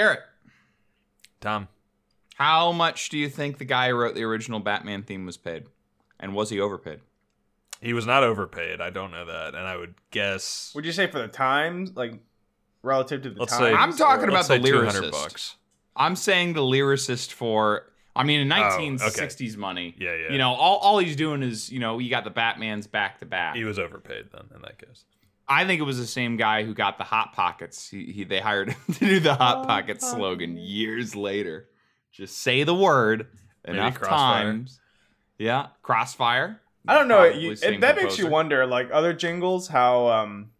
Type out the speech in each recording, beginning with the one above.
Garrett, Tom, how much do you think the guy who wrote the original Batman theme was paid? And was he overpaid? he was not overpaid. I don't know that, and I would guess. Would you say for the times, like relative to the Let's times? say- I'm talking or- about let's the say 200 lyricist. bucks. I'm saying the lyricist for. I mean, in Oh, 1960s money. Yeah, yeah. You know, all, all he's doing is, you know, you got the Batman's back to back. he was overpaid then in that case. I think it was the same guy who got the Hot Pockets. He, he they hired him to do the Hot Pockets slogan years later. Just say the word Maybe enough Crossfire. times. Yeah, Crossfire. I don't know. You, same it, that makes you wonder, like other jingles, how um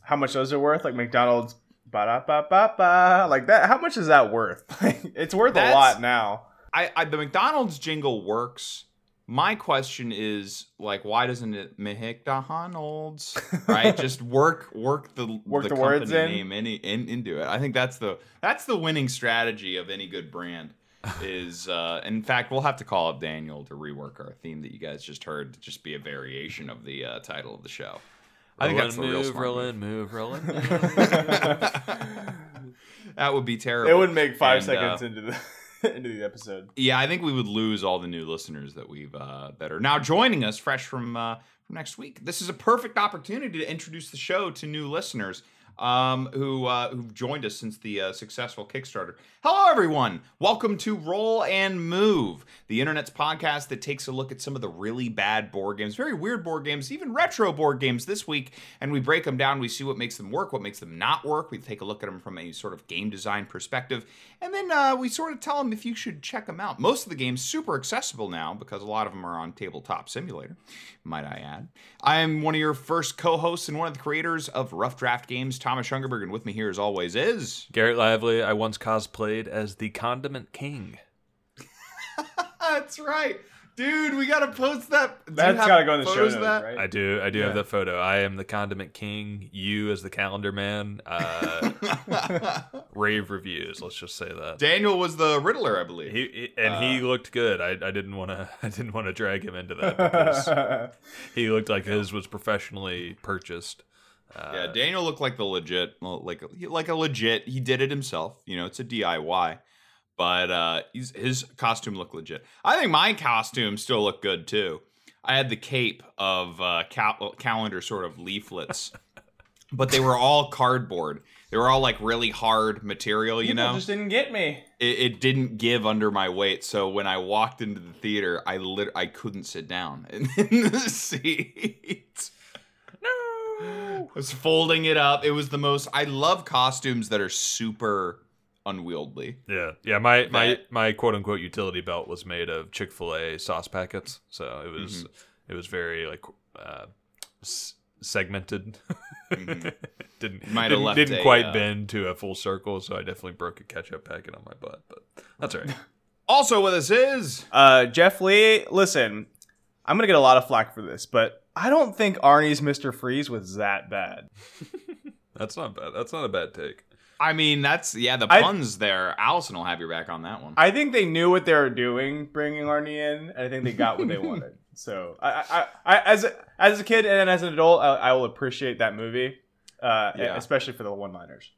how much those are worth. Like McDonald's, ba da ba ba ba, like that. How much is that worth? it's worth That's- a lot now. I, I the McDonald's jingle works. My question is like, why doesn't it McDonald's right? Just work work the Work the company words in? name any in, into it. I think that's the that's the winning strategy of any good brand. Is uh, in fact we'll have to call up Daniel to rework our theme that you guys just heard to just be a variation of the uh, title of the show. I think that's the Rollin', real move, smart rolling, move, rolling. That would be terrible. It would make five And, uh, seconds into the into the episode. Yeah, I think we would lose all the new listeners that we've uh, that are now joining us fresh from uh, from next week. This is a perfect opportunity to introduce the show to new listeners um, who uh, who've joined us since the uh, successful Kickstarter. Hello, everyone. Welcome to Roll and Move, the internet's podcast that takes a look at some of the really bad board games, very weird board games, even retro board games this week, and we break them down. We see what makes them work, what makes them not work. We take a look at them from a sort of game design perspective, and then uh, we sort of tell them if you should check them out. Most of the games super accessible now because a lot of them are on Tabletop Simulator, might I add. I am one of your first co-hosts and one of the creators of Rough Draft Games, Thomas Schungerberg, and with me here as always is Garrett Lively, I once cosplayed as the Condiment King. That's right. Dude, we gotta post that. Do you That's got to go in the show notes, that? right? I do. I do Yeah. have that photo. I am the Condiment King. You as the Calendar Man. Uh, rave reviews. Let's just say that. Daniel was the Riddler, I believe. He, he- and Uh, he looked good. I, I didn't want to. I didn't want to drag him into that because he looked like his was professionally purchased. Uh, yeah, Daniel looked like the legit, like like a legit. He did it himself. You know, it's a DIY, but uh, his costume looked legit. I think my costume still looked good too. I had the cape of uh, cal- calendar sort of leaflets, but they were all cardboard. They were all like really hard material. You People know, just didn't get me. it, it didn't give under my weight. So when I walked into the theater, I lit- I couldn't sit down in, in the seat. I was folding it up. It was the most. I love costumes that are super unwieldy. Yeah, yeah. My my That- my quote unquote utility belt was made of Chick Fil A sauce packets, so it was Mm-hmm. it was very like uh, s- segmented. Mhm. didn't Might didn't, left didn't a, quite uh, bend to a full circle, so I definitely broke a ketchup packet on my butt. But that's all right. Also with us is Uh, Jeff Lee, listen, I'm gonna get a lot of flack for this, but I don't think Arnie's Mr. Freeze was that bad. that's not bad. That's not a bad take. I mean, that's yeah, the I- puns there. Allison will have your back on that one. I think they knew what they were doing bringing Arnie in, and I think they got what they wanted. So, I, I, I, as a, as a kid and as an adult, I, I will appreciate that movie, uh, Yeah. especially for the one-liners.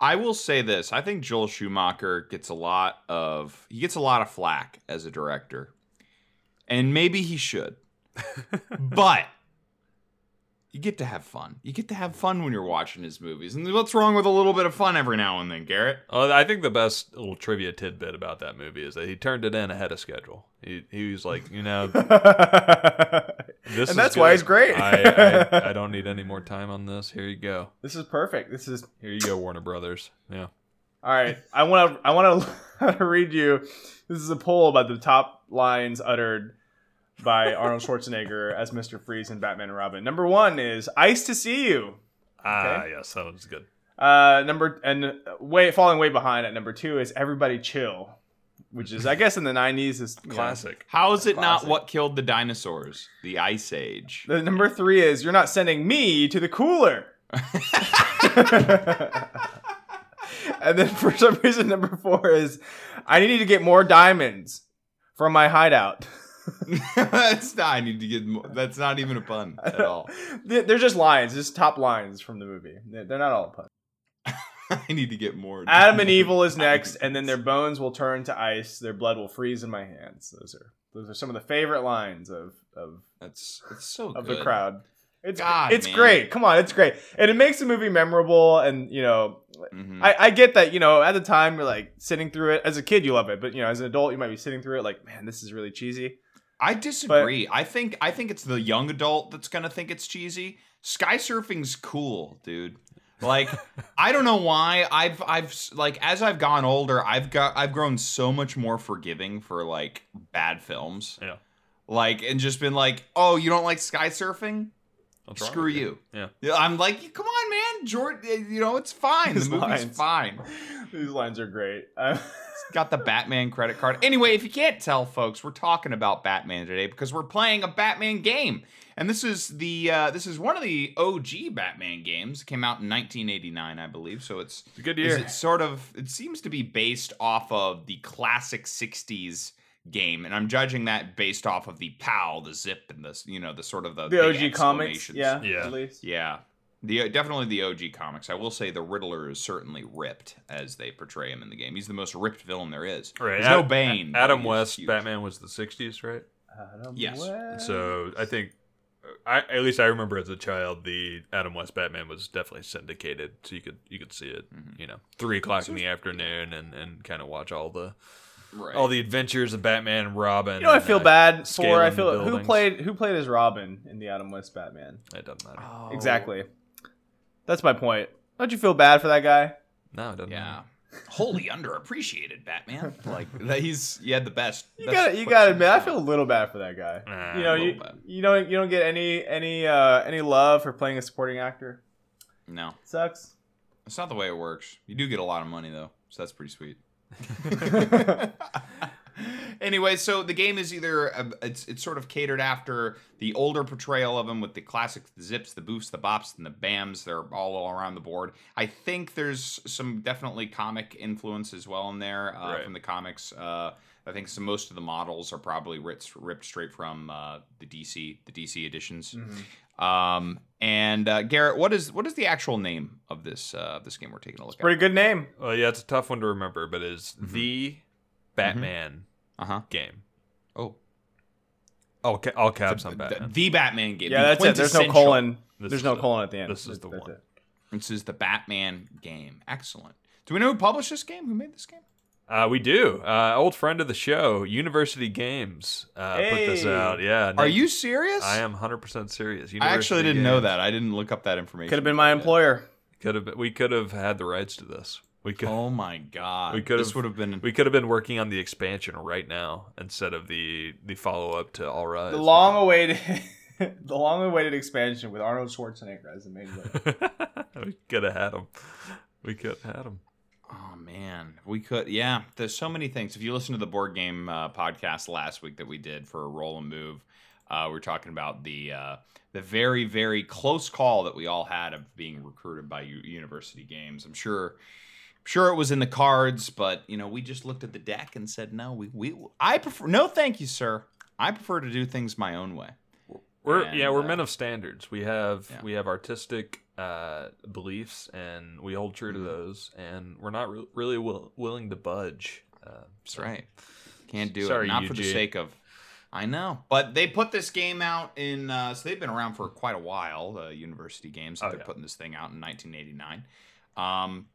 I will say this: I think Joel Schumacher gets a lot of he gets a lot of flack as a director, and maybe he should, but. You get to have fun. You get to have fun when you're watching his movies. And what's wrong with a little bit of fun every now and then, Garrett? Oh, I think the best little trivia tidbit about that movie is that he turned it in ahead of schedule. He, he was like, you know, this is and that's why good. he's great. I, I I don't need any more time on this. Here you go. this is perfect. This is Here you go, Warner Brothers. Yeah. All right, I want to I want to read you. This is a poll about the top lines uttered by Arnold Schwarzenegger as Mr. Freeze in Batman and Robin. Number one is "Ice to see you." Ah, Okay. yes, that one's good. Uh, number and uh, way falling way behind at number two is "Everybody Chill," which is I guess in the '90s is you know. Classic. How is it not what killed the dinosaurs? The Ice Age. The number three is "You're not sending me to the cooler." and then for some reason, number four is "I need to get more diamonds from my hideout." that's not. I need to get. More, that's not even a pun at all. They- They're just lines, just top lines from the movie. They're not all a pun. I need to get more. Adam and Evil is next, and then their bones will turn to ice. Their blood will freeze in my hands. Those are those are some of the favorite lines of of, That's it's so of good. the crowd. It's God, it's man. great. Come on, it's great, and it makes the movie memorable. And you know, Mhm. I, I get that. You know, at the time you're like sitting through it. As a kid, you love it, but you know, as an adult, you might be sitting through it like, man, this is really cheesy. I disagree. I think I think it's the young adult that's gonna think it's cheesy. Sky surfing's cool, dude. Like I don't know why I've I've like as I've gone older, I've got I've grown so much more forgiving for like bad films. Yeah. Like and just been like, "Oh, you don't like sky surfing? What's Screw with you." Yeah. Yeah, I'm like, "Come on, man. Jordan, you know, it's fine. His the movie's lines. fine." These lines are great. Got the Batman credit card. Anyway, if you can't tell, folks, we're talking about Batman today because we're playing a Batman game, and this is the uh, this is one of the OG Batman games. It came out in 1989, I believe. So it's It's a good is year. it sort of it seems to be based off of the classic 60s game, and I'm judging that based off of the POW, the zip, and the you know the sort of the the OG comics, yeah, Yeah. at least. Yeah. The definitely the OG comics. I will say the Riddler is certainly ripped as they portray him in the game. He's the most ripped villain there is. Right. There's no Bane. but Adam West huge. Batman was the '60s, right? Adam Yes. West. So I think, I at least I remember as a child, the Adam West Batman was definitely syndicated, so you could you could see it, Mhm. you know, three o'clock in the afternoon, and and kind of watch all the Right. all the adventures of Batman and Robin. You know, I feel uh, bad for. I the feel who played who played as Robin in the Adam West Batman. It doesn't matter. Oh, Exactly. That's my point. Don't you feel bad for that guy? No, it doesn't. Yeah. matter. Wholly underappreciated Batman. Like that he's he had the best. You best got you got to sense admit, I feel a little bad for that guy. Nah, you know, you, bad. you don't you don't get any any uh any love for playing a supporting actor. No. Sucks. It's not the way it works. You do get a lot of money though, so that's pretty sweet. anyway, so the game is either uh, it's it's sort of catered after the older portrayal of him with the classic zips, the boofs, the bops, and the bams. They're all around the board. I think there's some definitely comic influence as well in there uh, Right. from the comics. Uh, I think some most of the models are probably ripped ripped straight from uh, the DC the DC editions. Um, and uh, Garrett, what is what is the actual name of this uh, this game we're taking a look Pretty at? Pretty good name. Well, yeah, it's a tough one to remember, but it's Mm-hmm. the Batman Uh huh. game. Oh, All, ca- all caps on Batman. the Batman game. Yeah, the that's it. There's no colon. This There's no the- colon at the end. this is the That's one. it. This is the Batman game. Excellent. Do we know who published this game? Who made this game? Uh, we do. Uh, old friend of the show, University Games, uh, put this out. Yeah. Are you serious? I am 100% serious. I actually didn't know that. I didn't look up that information. Could have been my Yeah. employer. Could have. We could have had the rights to this. We could. Oh my god. We could This have- would have been. We could have been working on the expansion right now instead of the the follow up to All Rise. The long-awaited, the long-awaited expansion with Arnold Schwarzenegger as the main villain. we could have had him. We could have had him. Oh man, we could. Yeah, there's so many things. If you listen to the board game uh, podcast last week that we did for Roll and Move, uh, we were talking about the uh, the very very close call that we all had of being recruited by U- University Games. I'm sure. I'm Sure, it was in the cards, but you know, we just looked at the deck and said, "No, we, we, I prefer, no, thank you, sir. I prefer to do things my own way." We're And, yeah, we're uh, men of standards. We have yeah. we have artistic uh, beliefs, and we hold true to Mhm. those. And we're not re- really will- willing to budge. Uh, That's right. Can't do Sorry, it. Not for the sake of. I know, but they put this game out in. Uh, so they've been around for quite a while. The University Games. Oh, they're yeah. putting this thing out in 1989. Um,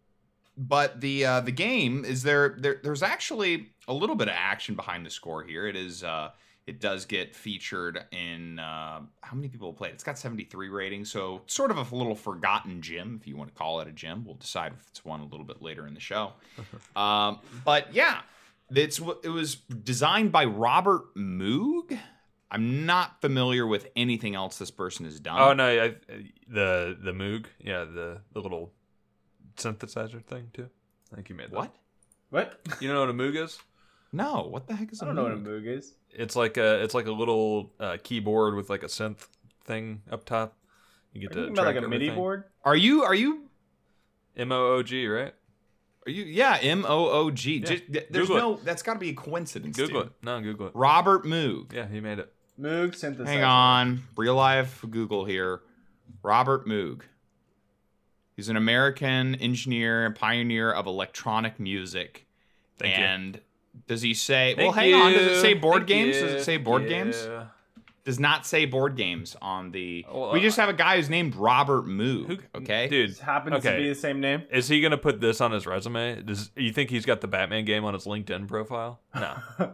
but the uh, the game is there, there. There's actually a little bit of action behind the score here. It is. Uh, it does get featured in uh, how many people played? it? It's got 73 ratings, so sort of a little forgotten gym, if you want to call it a gym. We'll decide if it's one a little bit later in the show. um, but yeah, it's it was designed by Robert Moog. I'm not familiar with anything else this person has done. oh no, I, the the Moog, yeah, the the little synthesizer thing too. I think you made that. What? What? You know what a Moog is? No, what the heck is I a don't know what a Moog? Moog is. It's like a it's like a little uh, keyboard with like a synth thing up top. You get you to talking about like track a MIDI board? Are you are you M O O G, right? are you yeah M O O G? Yeah. Just- There's Google it. no that's got to be a coincidence. Google dude. it. No, Google it. Robert Moog. Yeah, he made it. Moog synthesizer. Hang on, real life Google here. Robert Moog. He's an American engineer and pioneer of electronic music. Thank you. And does he say? well, Thank hang on. Does it say board Thank games? you. Does it say board games? Does not say board games on the. Well, we just uh, have a guy who's named Robert Moog. Who, okay, dude? This happens okay. to be the same name. Is he gonna put this on his resume? Does you think he's got the Batman game on his LinkedIn profile? No.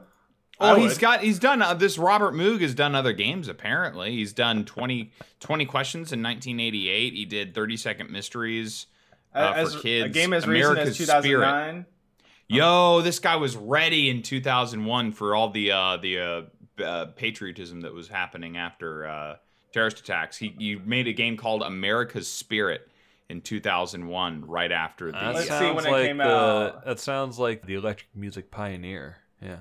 Oh, I he's would. got he's done uh, this. Robert Moog has done other games. Apparently, he's done 20, 20 questions in nineteen eighty eight. He did thirty second mysteries uh, as, for kids. a game as recent as 2009. Yo, this guy was ready in two thousand one for all the uh, the uh, uh, patriotism that was happening after uh, terrorist attacks. He you made a game called America's Spirit in two thousand one, right after the. That Let's see sounds when it like came the, out. That sounds like the Electric Music Pioneer. Yeah.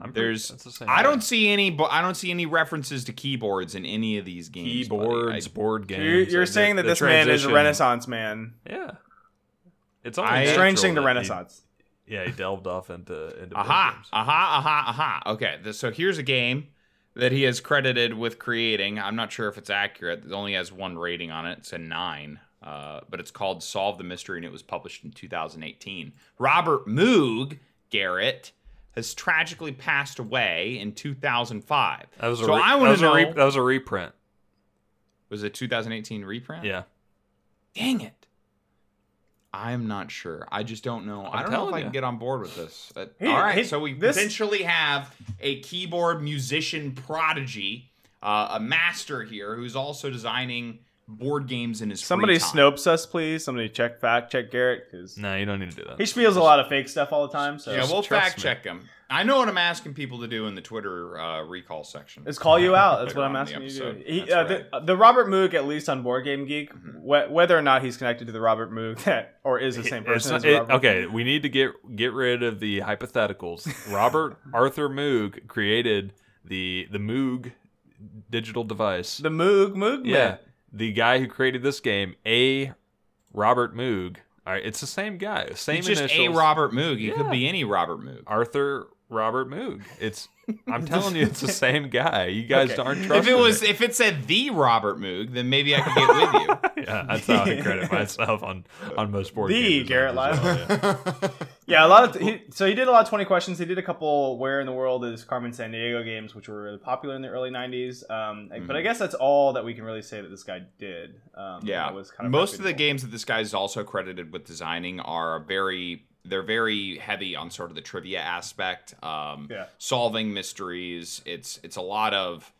I'm There's, that's the same I guy. don't see any, but I don't see any references to keyboards in any of these games. keyboards, I- board games. you're, you're uh, saying the- that the this man is a Renaissance man. Yeah. It's only I- Strange thing to that he- Renaissance. Yeah, he delved off into into Aha, aha, aha, aha. Okay, th- so here's a game that he is credited with creating. I'm not sure if it's accurate. It only has one rating on it. It's a nine. Uh, but it's called Solve the Mystery, and it was published in 2018. Robert Moog Garrett has tragically passed away in 2005. That was a so re- I that want was to a know. re- that was a reprint. was it 2018 reprint? Yeah. Dang it. I'm not sure. I just don't know. I I'm don't know if telling I can get on board with this. Uh, Hey, all right, hey, so we this- potentially have a keyboard musician prodigy, uh, a master here who's also designing board games in his free Somebody time. Snopes us, please. Somebody check fact check Garrett because No, you don't need to do that. he spiels a lot of fake stuff all the time. So Yeah, we'll Trust fact me. check him. I know what I'm asking people to do in the Twitter uh, recall section. Let's call you out. That's what I'm on in the asking you to do. He, uh, right. the, the Robert Moog, at least on Board Game Geek, Mhm. wh- whether or not he's connected to the Robert Moog that or is the same person not- as the it- Robert okay, we need to get get rid of the hypotheticals. Robert Arthur Moog created the the Moog digital device. The Moog Moog yeah, man. The guy who created this game, a Robert Moog. All right, it's the same guy, same He's just a. Robert Moog. He could be any Robert Moog. Arthur Robert Moog. It's I'm telling you, it's the same guy. You guys Okay. aren't If it was, me. if it said the Robert Moog, then maybe I could get with you. yeah, that's how I credit myself on on most board The games. Garrett as well, yeah. Yeah, a lot of he, so he did a lot of twenty questions. He did a couple "Where in the World is Carmen Sandiego" games, which were really popular in the early '90s. Um, But I guess that's all that we can really say that this guy did. Um, Yeah, was kind of most of the games that this guy is also credited with designing are very they're very heavy on sort of the trivia aspect um Yeah. solving mysteries it's it's a lot of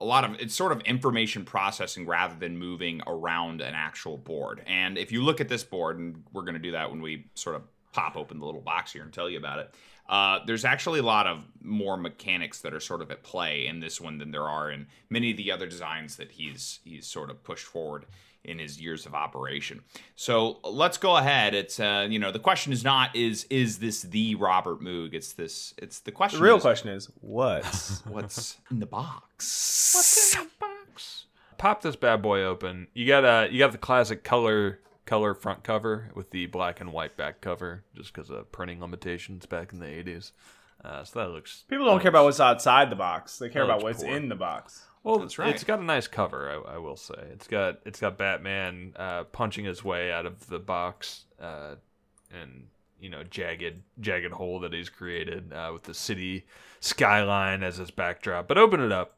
a lot of it's sort of information processing rather than moving around an actual board and if you look at this board and we're going to do that when we sort of pop open the little box here and tell you about it uh, there's actually a lot of more mechanics that are sort of at play in this one than there are in many of the other designs that he's he's sort of pushed forward in his years of operation. So let's go ahead. It's uh, you know the question is not is is this the Robert Moog? It's this. It's the question. The real is, question is what? What's in the box? What's in the box. Pop this bad boy open. You got uh, you got the classic color color front cover with the black and white back cover, just because of printing limitations back in the eighties. Uh, so that looks. People don't care about what's outside the box. They care about what's poor. in the box. Well, That's right. It's got a nice cover, I, I will say. It's got it's got Batman uh, punching his way out of the box, uh, and you know jagged jagged hole that he's created uh, with the city skyline as his backdrop. But open it up,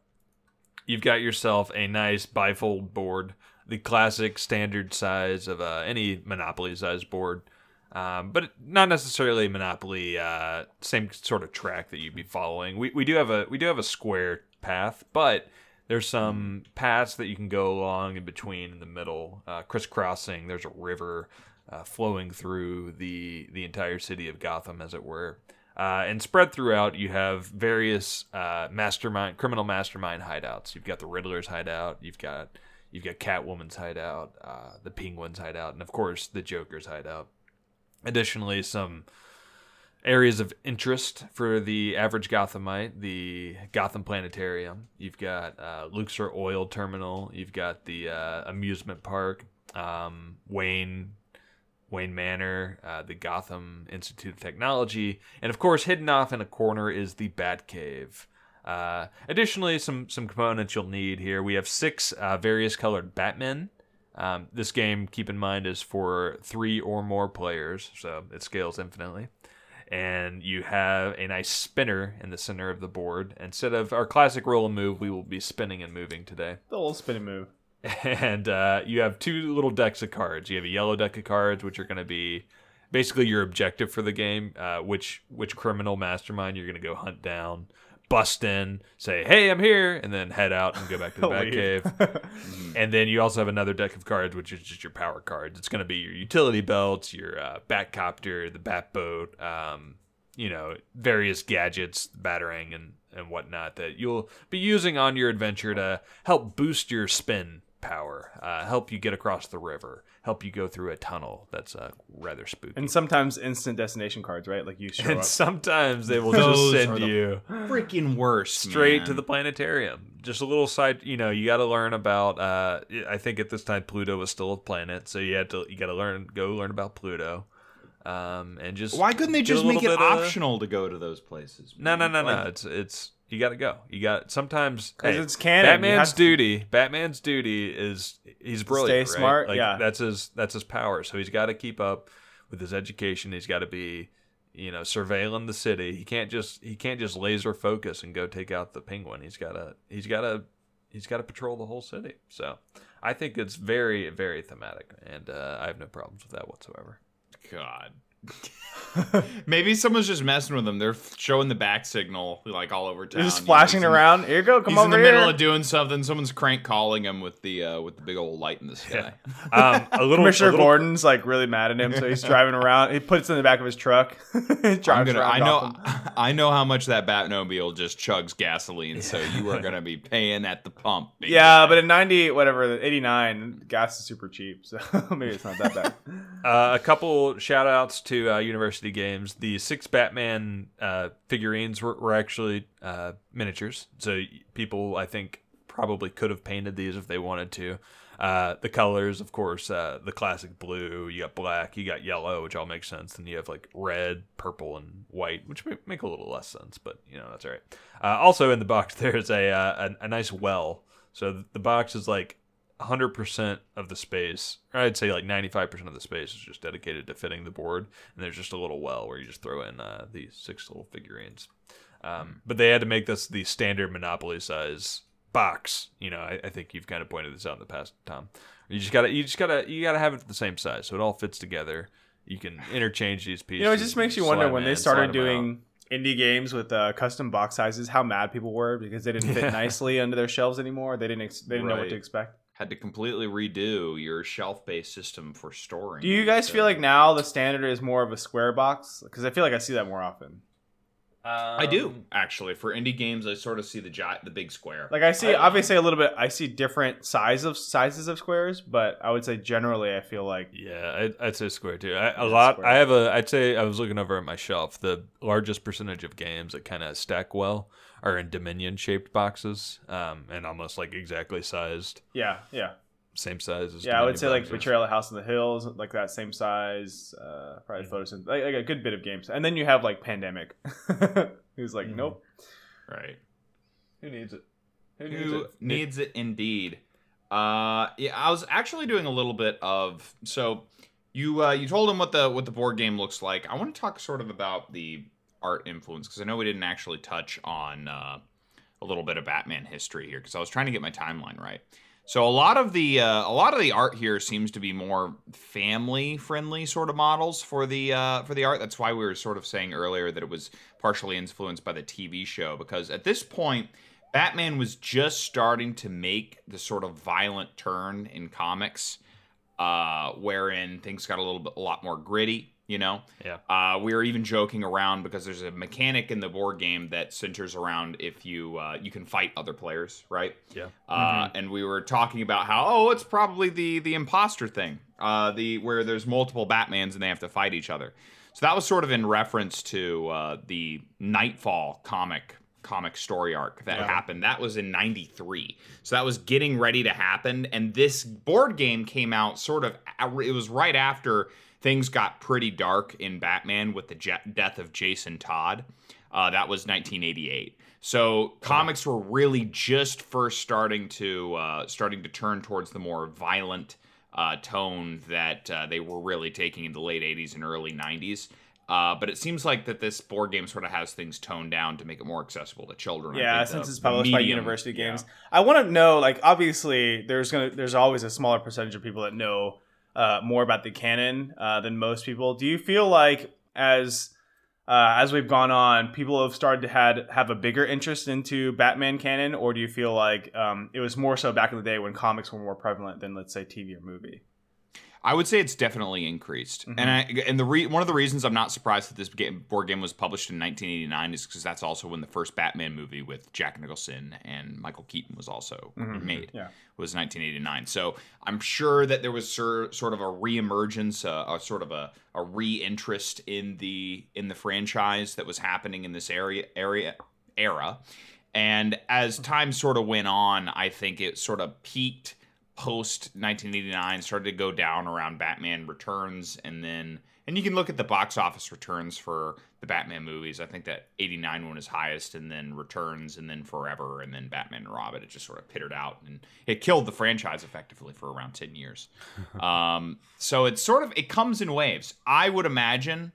you've got yourself a nice bifold board, the classic standard size of uh, any Monopoly size board. Um, but not necessarily Monopoly, uh, same sort of track that you'd be following. We, we do have a we do have a square path, but there's some paths that you can go along in between in the middle, uh, crisscrossing. There's a river uh, flowing through the the entire city of Gotham, as it were. Uh, and spread throughout, you have various uh, mastermind, criminal mastermind hideouts. You've got the Riddler's hideout. You've got you've got Catwoman's hideout, uh, the Penguin's hideout, and of course the Joker's hideout. Additionally, some areas of interest for the average Gothamite, the Gotham Planetarium. You've got uh, Luxor Oil Terminal. You've got the uh, amusement park, um, Wayne. Wayne Manor, uh, the Gotham Institute of Technology, and of course, hidden off in a corner is the Batcave. Uh, additionally, some some components you'll need here. We have six uh, various colored Batmen. Um, this game, keep in mind, is for three or more players, so it scales infinitely. And you have a nice spinner in the center of the board. Instead of our classic roll and move, we will be spinning and moving today. The little spinning move. And uh, you have two little decks of cards. You have a yellow deck of cards, which are going to be basically your objective for the game. Uh, which which criminal mastermind you're going to go hunt down, bust in, say, "Hey, I'm here," and then head out and go back to the. Batcave. And then you also have another deck of cards, which is just your power cards. It's going to be your utility belts, your uh, Batcopter, the Batboat, um, you know, various gadgets, Batarang, and, and whatnot that you'll be using on your adventure to help boost your spin power, uh, help you get across the river, help you go through a tunnel that's uh, rather spooky. And sometimes instant destination cards, right? Like you show And up. sometimes they will Those just are send the you Freaking worst. straight to man. the planetarium. Just a little side, you know, you got to learn about. Uh, I think at this time Pluto was still a planet, so you had to you got to learn go learn about Pluto, um, and just Why couldn't they get a just make it little bit of- optional to go to those places? No, no, no, no. Like, It's it's you got to go. You got sometimes 'Cause hey, it's canon. Batman's duty. Batman's duty is he's brilliant. Stay right? smart, Like, yeah. that's his that's his power. So he's got to keep up with his education. He's got to be you know surveilling the city. He can't just he can't just laser focus and go take out the penguin. He's got to he's got to he's got to patrol the whole city. So I think it's very very thematic, and uh, I have no problems with that whatsoever. God. Maybe someone's just messing with them. They're showing the back signal like all over town. They're just you know, flashing he's in- around. Here you go. Come He's over in the here. middle of doing something. Someone's crank calling him with the uh, with the big old light in the sky. Um, a little Commissioner a little- Gordon's like really mad at him, so he's driving around. He puts it in the back of his truck. I'm gonna. I know. I know how much that Batmobile just chugs gasoline. So you are gonna be paying at the pump. big Yeah, but in ninety, whatever, eighty nine, gas is super cheap, so maybe it's not that bad. Uh, a couple shout outs to uh, University Games. The six Batman uh, figurines were, were actually uh, miniatures. So people, I think, probably could have painted these if they wanted to. Uh, the colors, of course, uh, the classic blue. You got black, you got yellow, which all makes sense. Then you have like red, purple, and white, which make a little less sense, but you know that's all right. Uh, also in the box, there's a, a a nice well. So the box is like 100% of the space, or I'd say like 95% of the space is just dedicated to fitting the board. And there's just a little well where you just throw in uh, these six little figurines. Um, but they had to make this the standard Monopoly size box. You know, I, I think you've kind of pointed this out in the past, Tom. You just gotta, you just gotta, you gotta have it the same size so it all fits together. You can interchange these pieces. You know, it just makes you wonder when they started slide 'em out. doing indie games with uh, custom box sizes, how mad people were because they didn't fit Yeah. nicely under their shelves anymore. They didn't, ex- they didn't know what to expect. Had to completely redo your shelf-based system for storing. Do you guys uh, feel like now the standard is more of a square box? Because I feel like I see that more often. I do Um, actually for indie games. I sort of see the gi- the big square. Like I see, I- obviously a little bit. I see different size of sizes of squares, but I would say generally, I feel like Yeah, I'd, I'd say square too. I, a lot. square. I have a. I'd say I was looking over at my shelf. The largest percentage of games that kind of stack well are in Dominion shaped boxes, um, and almost like exactly sized, yeah, yeah, same size as. yeah. I would Dominion say like. Betrayal at House in the Hills, like that same size. Uh, probably Photosynth, like, like a good bit of games, and then you have like Pandemic, who's like, Mhm. nope. right. Who needs it? Who needs it indeed? Uh, yeah, I was actually doing a little bit of so you uh, you told him what the what the board game looks like. I want to talk sort of about the art influence because I know we didn't actually touch on uh, a little bit of Batman history here because I was trying to get my timeline right. So a lot of the uh, a lot of the art here seems to be more family friendly sort of models for the uh, for the art. That's why we were sort of saying earlier that it was partially influenced by the TV show because at this point Batman was just starting to make the sort of violent turn in comics, uh, wherein things got a little bit a lot more gritty. You know, Yeah. uh, we were even joking around because there's a mechanic in the board game that centers around if you uh, you can fight other players, right? Yeah. Uh, And we were talking about how oh, it's probably the the imposter thing, uh, the where there's multiple Batmans and they have to fight each other. So that was sort of in reference to uh, the Knightfall comic comic story arc that Yeah. happened. That was in '93. So that was getting ready to happen, and this board game came out sort of. It was right after things got pretty dark in Batman with the je- death of Jason Todd. Uh, that was 1988. So comics were really just first starting to uh, starting to turn towards the more violent uh, tone that uh, they were really taking in the late 80s and early 90s. Uh, but it seems like that this board game sort of has things toned down to make it more accessible to children. Yeah, since it's published by medium- University yeah. Games. I want to know, like, obviously, there's gonna there's always a smaller percentage of people that know uh, more about the canon uh, than most people. Do you feel like as uh, as we've gone on, people have started to had have a bigger interest into Batman canon, or do you feel like um, it was more so back in the day when comics were more prevalent than, let's say, TV or movie? I would say it's definitely increased, Mhm. and I and the re- one of the reasons I'm not surprised that this game, board game was published in 1989 is because that's also when the first Batman movie with Jack Nicholson and Michael Keaton was also Mhm. made. Yeah. was 1989. So I'm sure that there was sur- sort of a reemergence, uh, a sort of a, a re-interest in the in the franchise that was happening in this area area era. And as time sort of went on, I think it sort of peaked post 1989, started to go down around Batman Returns, and then and you can look at the box office returns for the Batman movies. I think that 89 one is highest, and then Returns, and then Forever, and then Batman and Robin. It just sort of pittered out, and it killed the franchise effectively for around 10 years. um, so it's sort of it comes in waves. I would imagine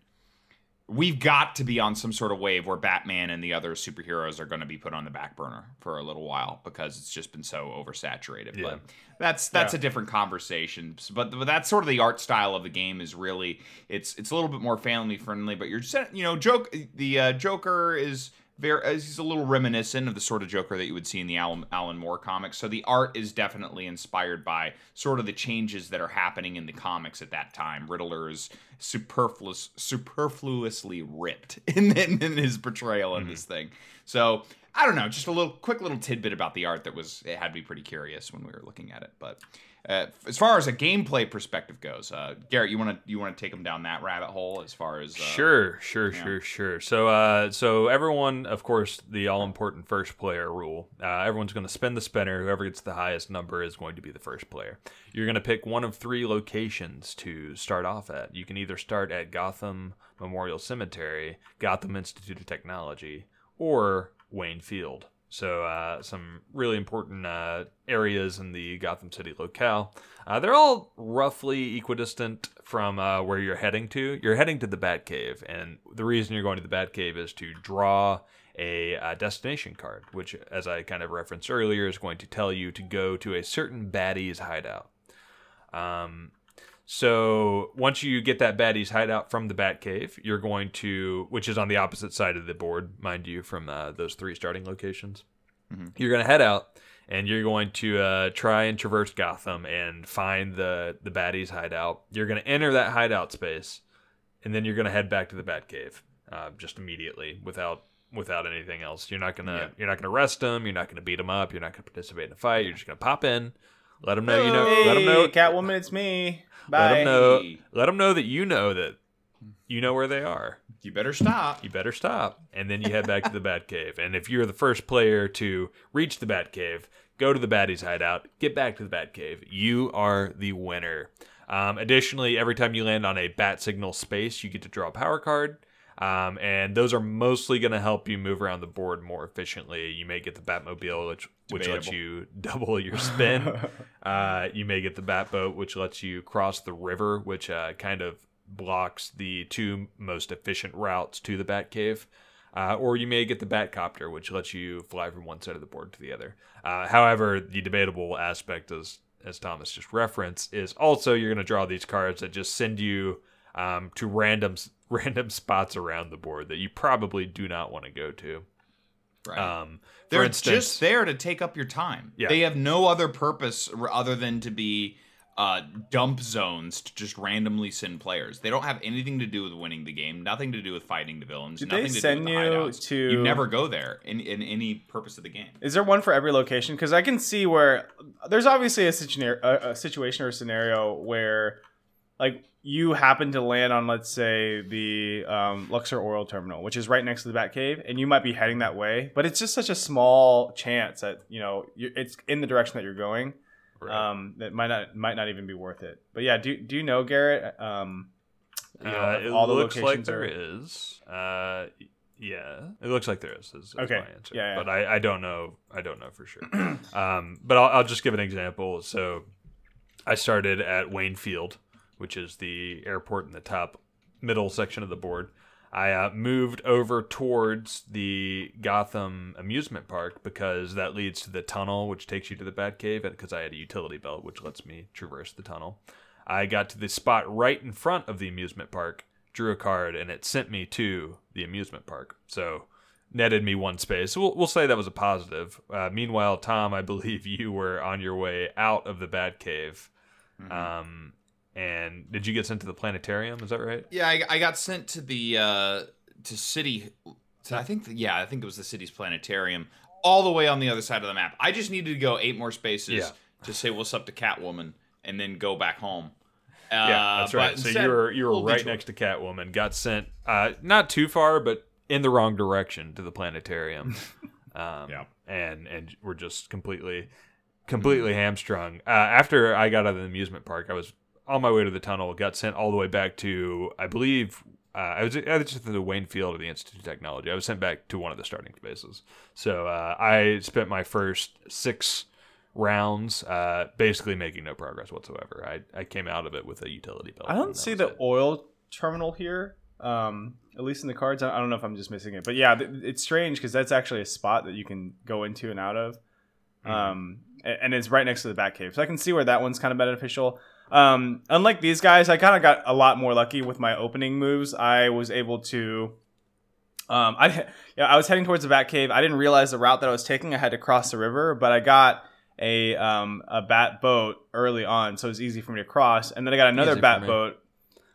we've got to be on some sort of wave where Batman and the other superheroes are going to be put on the back burner for a little while because it's just been so oversaturated. Yeah. But that's that's Yeah. a different conversation. But, but that's sort of the art style of the game is really it's it's a little bit more family friendly. But you're just you know joke the uh, Joker is. Very, uh, he's a little reminiscent of the sort of Joker that you would see in the Alan, Alan Moore comics. So the art is definitely inspired by sort of the changes that are happening in the comics at that time. Riddler is superfluous, superfluously ripped in, in, in his portrayal of this thing. So I don't know, just a little quick little tidbit about the art that was it had me pretty curious when we were looking at it. But uh, as far as a gameplay perspective goes, uh, Garrett, you want to you want to take them down that rabbit hole as far as uh, Sure, sure, sure, sure. So, uh, so everyone, of course, the all-important first player rule. Uh, everyone's going to spin the spinner. Whoever gets the highest number is going to be the first player. You're going to pick one of three locations to start off at. You can either start at Gotham Memorial Cemetery, Gotham Institute of Technology, or Wayne Field. So, uh, some really important uh, areas in the Gotham City locale. Uh, they're all roughly equidistant from uh, where you're heading to. You're heading to the Batcave, and the reason you're going to the Batcave is to draw a uh, destination card, which, as I kind of referenced earlier, is going to tell you to go to a certain baddie's hideout. Um, so once you get that baddie's hideout from the Batcave, you're going to, which is on the opposite side of the board, mind you, from uh, those three starting locations. Mhm. You're going to head out, and you're going to uh, try and traverse Gotham and find the the baddie's hideout. You're going to enter that hideout space, and then you're going to head back to the Batcave uh, just immediately without without anything else. You're not gonna Yeah. you're not gonna arrest them. You're not gonna beat them up. You're not gonna participate in a fight. You're just gonna pop in, let them know you know. Hey, let them know. Catwoman, it's me. Bye. Let them know. Let them know that you know that you know where they are. You better stop. You better stop, and then you head back to the Batcave. And if you're the first player to reach the Batcave, go to the Baddie's hideout, get back to the Batcave. You are the winner. Um, additionally, every time you land on a Bat Signal space, you get to draw a power card. Um, and those are mostly going to help you move around the board more efficiently. You may get the Batmobile, which, which lets you double your spin. Uh, you may get the Batboat, which lets you cross the river, which uh, kind of blocks the two most efficient routes to the Batcave. Uh, or you may get the Batcopter, which lets you fly from one side of the board to the other. Uh, however, the debatable aspect, as as Thomas just referenced, is also you're going to draw these cards that just send you um, to random random spots around the board that you probably do not want to go to. Right. Um, They're instance, just there to take up your time. Yeah. They have no other purpose other than to be uh, dump zones to just randomly send players. They don't have anything to do with winning the game, nothing to do with fighting the villains, Did nothing they to send do with the you hideouts. to- You never go there in, in any purpose of the game. Is there one for every location? Because I can see where there's obviously a, situa- a, a situation or a scenario where, like, you happen to land on, let's say, the um, Luxor Oil Terminal, which is right next to the Batcave, and you might be heading that way, but it's just such a small chance that you know it's in the direction that you're going. Right. Um, that might not might not even be worth it. But yeah, do do you know Garrett? Um, you know, Uh, it all the looks like there are- is. Uh, yeah, it looks like there is. Is, is Okay. my answer. Yeah, yeah. But I, I don't know. I don't know for sure. um, but I'll, I'll just give an example. So, I started at Wayne Field, which is the airport in the top middle section of the board. I uh, moved over towards the Gotham amusement park because that leads to the tunnel, which takes you to the Batcave, because I had a utility belt, which lets me traverse the tunnel. I got to the spot right in front of the amusement park, drew a card, and it sent me to the amusement park. So netted me one space. We'll, we'll say that was a positive. Uh, meanwhile, Tom, I believe you were on your way out of the Batcave. Mm-hmm. Um, and did you get sent to the planetarium? Is that right? Yeah, I, I got sent to the uh, to city. To, I think, the, yeah, I think it was the city's planetarium, all the way on the other side of the map. I just needed to go eight more spaces Yeah. to say what's up to Catwoman, and then go back home. Uh, yeah, that's right. So instead, you were you were right detour. next to Catwoman. Got sent uh, not too far, but in the wrong direction to the planetarium. Um, Yeah. and and we're just completely completely hamstrung. Uh, after I got out of the amusement park, I was on my way to the tunnel. Got sent all the way back to I believe. Uh, I was either just the Wayne Field or the Institute of Technology. I was sent back to one of the starting spaces. So uh, I spent my first six rounds uh, basically making no progress whatsoever. I, I came out of it with a utility belt. I don't see the it. oil terminal here. Um, at least in the cards. I I don't know if I'm just missing it, but yeah, it's strange because that's actually a spot that you can go into and out of. Mm-hmm. Um, and it's right next to the Batcave, so I can see where that one's kind of beneficial. Um, unlike these guys, I kind of got a lot more lucky with my opening moves. I was able to. Um, I yeah, I was heading towards the bat cave. I didn't realize the route that I was taking. I had to cross the river, but I got a um, a bat boat early on, so it was easy for me to cross. And then I got another Easy bat boat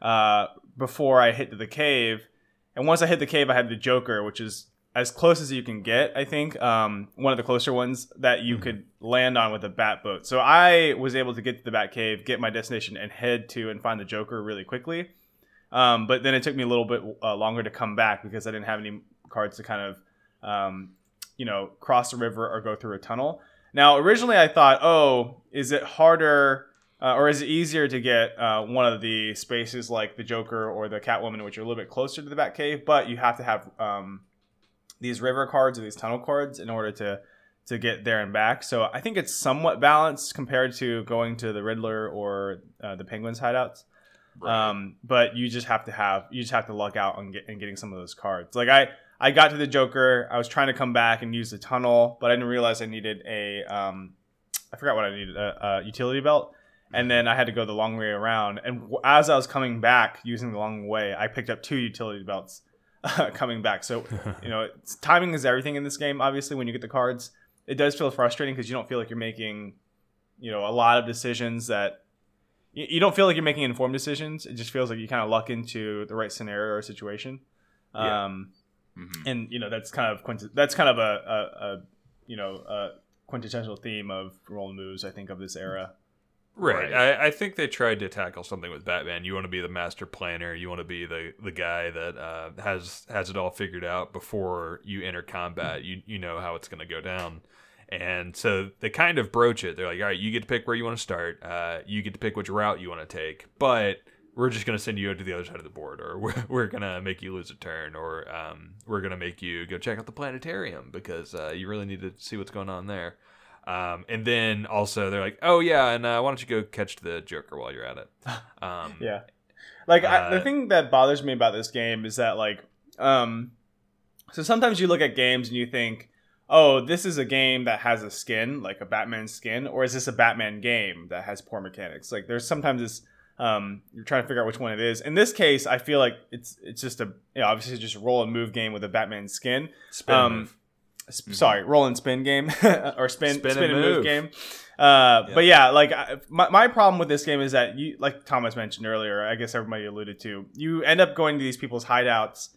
uh, before I hit the cave. And once I hit the cave, I had the Joker, which is as close as you can get. I think um, one of the closer ones that you Mhm. could land on with a bat boat. So I was able to get to the bat cave, get my destination, and head to and find the Joker really quickly. Um, but then it took me a little bit uh, longer to come back because I didn't have any cards to kind of, um, you know, cross the river or go through a tunnel. Now, originally I thought, oh, is it harder uh, or is it easier to get uh, one of the spaces like the Joker or the Catwoman, which are a little bit closer to the Batcave, but you have to have um, these river cards or these tunnel cards in order to to get there and back. So I think it's somewhat balanced compared to going to the Riddler or uh, the Penguins hideouts. Right. Um, but you just have to have you just have to luck out on, get, on getting some of those cards. Like I I got to the Joker. I was trying to come back and use the tunnel, but I didn't realize I needed a um, I forgot what I needed a, a utility belt, and then I had to go the long way around. And as I was coming back using the long way, I picked up two utility belts coming back. So you know, it's, timing is everything in this game. Obviously, when you get the cards, it does feel frustrating because you don't feel like you're making, you know, a lot of decisions that you, you don't feel like you're making informed decisions. It just feels like you kind of luck into the right scenario or situation. Yeah. Um, Mhm. and you know that's kind of quint- that's kind of a, a, a you know a quintessential theme of roll moves. I think of this era. Right. Right. I, I think they tried to tackle something with Batman. You want to be the master planner. You want to be the, the guy that uh, has has it all figured out before you enter combat. You you know how it's going to go down. And so they kind of broach it. They're like, all right, you get to pick where you want to start. Uh, you get to pick which route you want to take. But we're just going to send you to the other side of the board, or we're, we're going to make you lose a turn, or um, we're going to make you go check out the planetarium because uh, you really need to see what's going on there. Um, and then also they're like, oh yeah, and uh, why don't you go catch the Joker while you're at it? Um, Yeah. Like I, the Uh, thing that bothers me about this game is that like um so sometimes you look at games and you think, "Oh, this is a game that has a skin, like a Batman skin, or is this a Batman game that has poor mechanics?" Like there's sometimes this um you're trying to figure out which one it is. In this case, I feel like it's it's just a you know, obviously just a roll and move game with a Batman skin. spin Um, move. Sp- Sorry, roll and spin game or spin Spin spin, and and move, move. game. Uh, Yeah. But yeah, like I, my my problem with this game is that you, like Thomas mentioned earlier, I guess everybody alluded to, you end up going to these people's hideouts,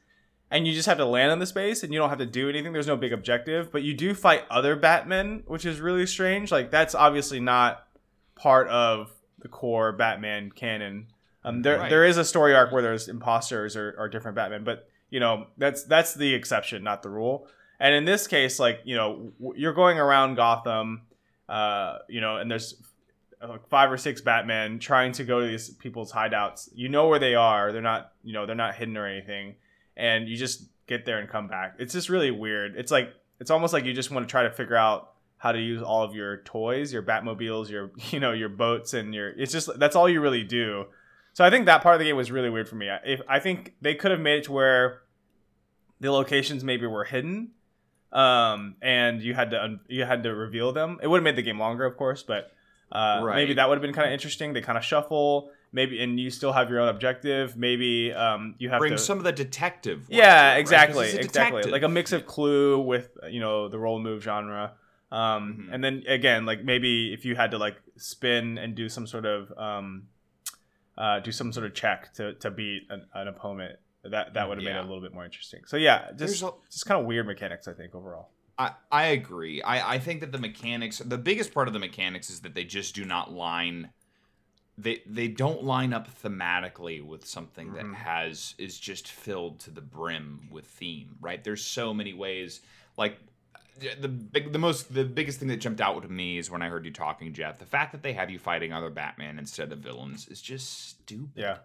and you just have to land on the space, and you don't have to do anything. There's no big objective, but you do fight other Batmen, which is really strange. Like that's obviously not part of the core Batman canon. Um, there Right. there is a story arc where there's imposters or, or different Batman, but you know that's that's the exception, not the rule. And in this case, like you know you're going around Gotham, uh, you know, and there's uh, five or six Batmen trying to go to these people's hideouts. You know where they are. They're not, you know, they're not hidden or anything, and you just get there and come back. It's just really weird. It's like it's almost like you just want to try to figure out how to use all of your toys, your Batmobiles, your you know your boats, and your it's just that's all you really do. So I think that part of the game was really weird for me. I- If I think they could have made it to where the locations maybe were hidden, um, and you had to un- you had to reveal them. It would have made the game longer, of course, but uh, Right. maybe that would have been kind of interesting. They kind of shuffle, maybe, and you still have your own objective. Maybe um, you have Bring to some of the detective. yeah, right? exactly, a exactly. Like a mix of Clue with you know the roll move genre, um, Mhm. and then again, like maybe if you had to like spin and do some sort of um, uh, do some sort of check to to beat an, an opponent, that that would have made it a little bit more interesting. So yeah, just a- just kind of weird mechanics, I think overall. I, I agree. I, I think that the mechanics, the biggest part of the mechanics is that they just do not line. They they don't line up thematically with something that mm-hmm. has is just filled to the brim with theme. Right? There's so many ways. Like the big, the most, the biggest thing that jumped out to me is when I heard you talking, Jeff. The fact that they have you fighting other Batman instead of villains is just stupid. Yeah.